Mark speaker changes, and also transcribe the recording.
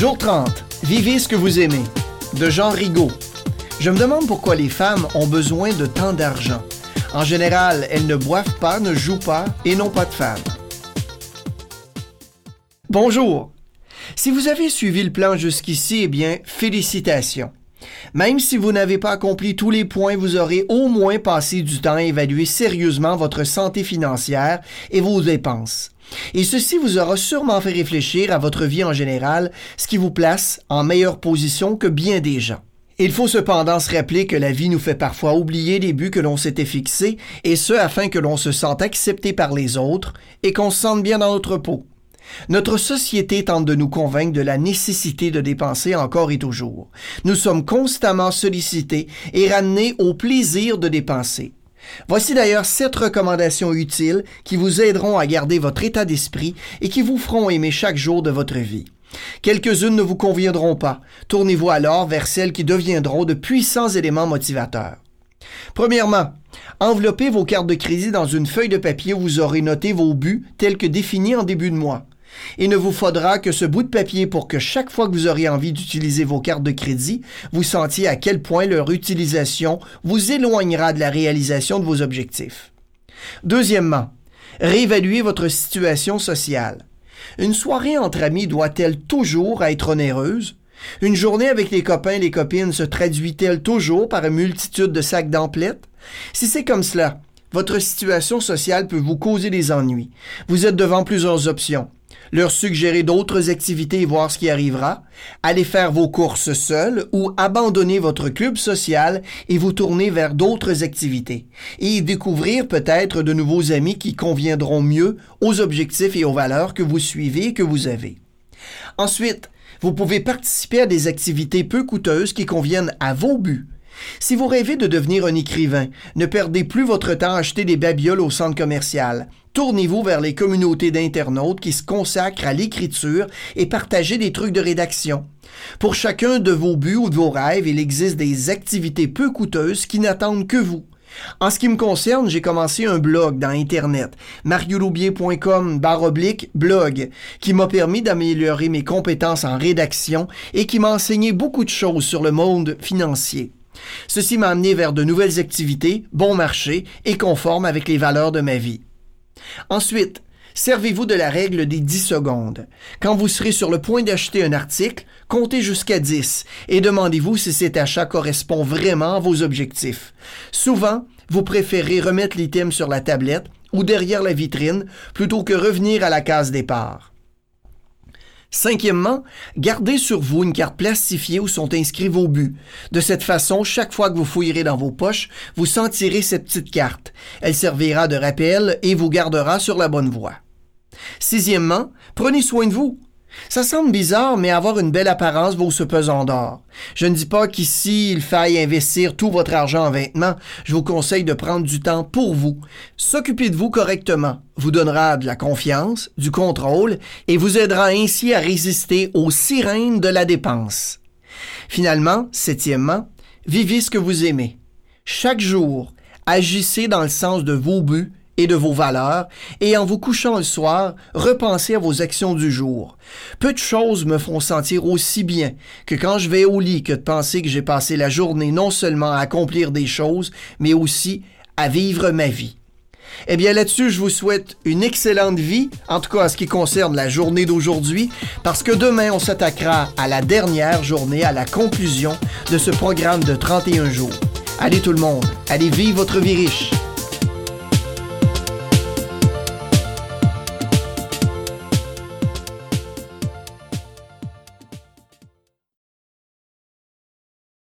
Speaker 1: Jour 30. Vivez ce que vous aimez. De Jean Rigaud. Je me demande pourquoi les femmes ont besoin de tant d'argent. En général, elles ne boivent pas, ne jouent pas et n'ont pas de femmes. Bonjour. Si vous avez suivi le plan jusqu'ici, eh bien, félicitations. Même si vous n'avez pas accompli tous les points, vous aurez au moins passé du temps à évaluer sérieusement votre santé financière et vos dépenses. Et ceci vous aura sûrement fait réfléchir à votre vie en général, ce qui vous place en meilleure position que bien des gens. Il faut cependant se rappeler que la vie nous fait parfois oublier les buts que l'on s'était fixés, et ce afin que l'on se sente accepté par les autres et qu'on se sente bien dans notre peau. Notre société tente de nous convaincre de la nécessité de dépenser encore et toujours. Nous sommes constamment sollicités et ramenés au plaisir de dépenser. Voici d'ailleurs sept recommandations utiles qui vous aideront à garder votre état d'esprit et qui vous feront aimer chaque jour de votre vie. Quelques-unes ne vous conviendront pas. Tournez-vous alors vers celles qui deviendront de puissants éléments motivateurs. Premièrement, enveloppez vos cartes de crédit dans une feuille de papier où vous aurez noté vos buts tels que définis en début de mois. Il ne vous faudra que ce bout de papier pour que chaque fois que vous aurez envie d'utiliser vos cartes de crédit, vous sentiez à quel point leur utilisation vous éloignera de la réalisation de vos objectifs. Deuxièmement, réévaluez votre situation sociale. Une soirée entre amis doit-elle toujours être onéreuse? Une journée avec les copains et les copines se traduit-elle toujours par une multitude de sacs d'emplettes? Si c'est comme cela, votre situation sociale peut vous causer des ennuis. Vous êtes devant plusieurs options leur suggérer d'autres activités et voir ce qui arrivera, aller faire vos courses seul ou abandonner votre club social et vous tourner vers d'autres activités. Et découvrir peut-être de nouveaux amis qui conviendront mieux aux objectifs et aux valeurs que vous suivez et que vous avez. Ensuite, vous pouvez participer à des activités peu coûteuses qui conviennent à vos buts si vous rêvez de devenir un écrivain, ne perdez plus votre temps à acheter des babioles au centre commercial. Tournez-vous vers les communautés d'internautes qui se consacrent à l'écriture et partagez des trucs de rédaction. Pour chacun de vos buts ou de vos rêves, il existe des activités peu coûteuses qui n'attendent que vous. En ce qui me concerne, j'ai commencé un blog dans Internet, mariouloubier.com oblique blog, qui m'a permis d'améliorer mes compétences en rédaction et qui m'a enseigné beaucoup de choses sur le monde financier. Ceci m'a amené vers de nouvelles activités, bon marché et conformes avec les valeurs de ma vie. Ensuite, servez-vous de la règle des 10 secondes. Quand vous serez sur le point d'acheter un article, comptez jusqu'à 10 et demandez-vous si cet achat correspond vraiment à vos objectifs. Souvent, vous préférez remettre l'item sur la tablette ou derrière la vitrine plutôt que revenir à la case départ. Cinquièmement, gardez sur vous une carte plastifiée où sont inscrits vos buts. De cette façon, chaque fois que vous fouillerez dans vos poches, vous sentirez cette petite carte. Elle servira de rappel et vous gardera sur la bonne voie. Sixièmement, prenez soin de vous. Ça semble bizarre, mais avoir une belle apparence vaut ce pesant d'or. Je ne dis pas qu'ici il faille investir tout votre argent en vêtements. Je vous conseille de prendre du temps pour vous. S'occuper de vous correctement vous donnera de la confiance, du contrôle et vous aidera ainsi à résister aux sirènes de la dépense. Finalement, septièmement, vivez ce que vous aimez. Chaque jour, agissez dans le sens de vos buts et de vos valeurs, et en vous couchant le soir, repensez à vos actions du jour. Peu de choses me font sentir aussi bien que quand je vais au lit que de penser que j'ai passé la journée non seulement à accomplir des choses, mais aussi à vivre ma vie. Eh bien là-dessus, je vous souhaite une excellente vie, en tout cas en ce qui concerne la journée d'aujourd'hui, parce que demain, on s'attaquera à la dernière journée, à la conclusion de ce programme de 31 jours. Allez tout le monde, allez vivre votre vie riche.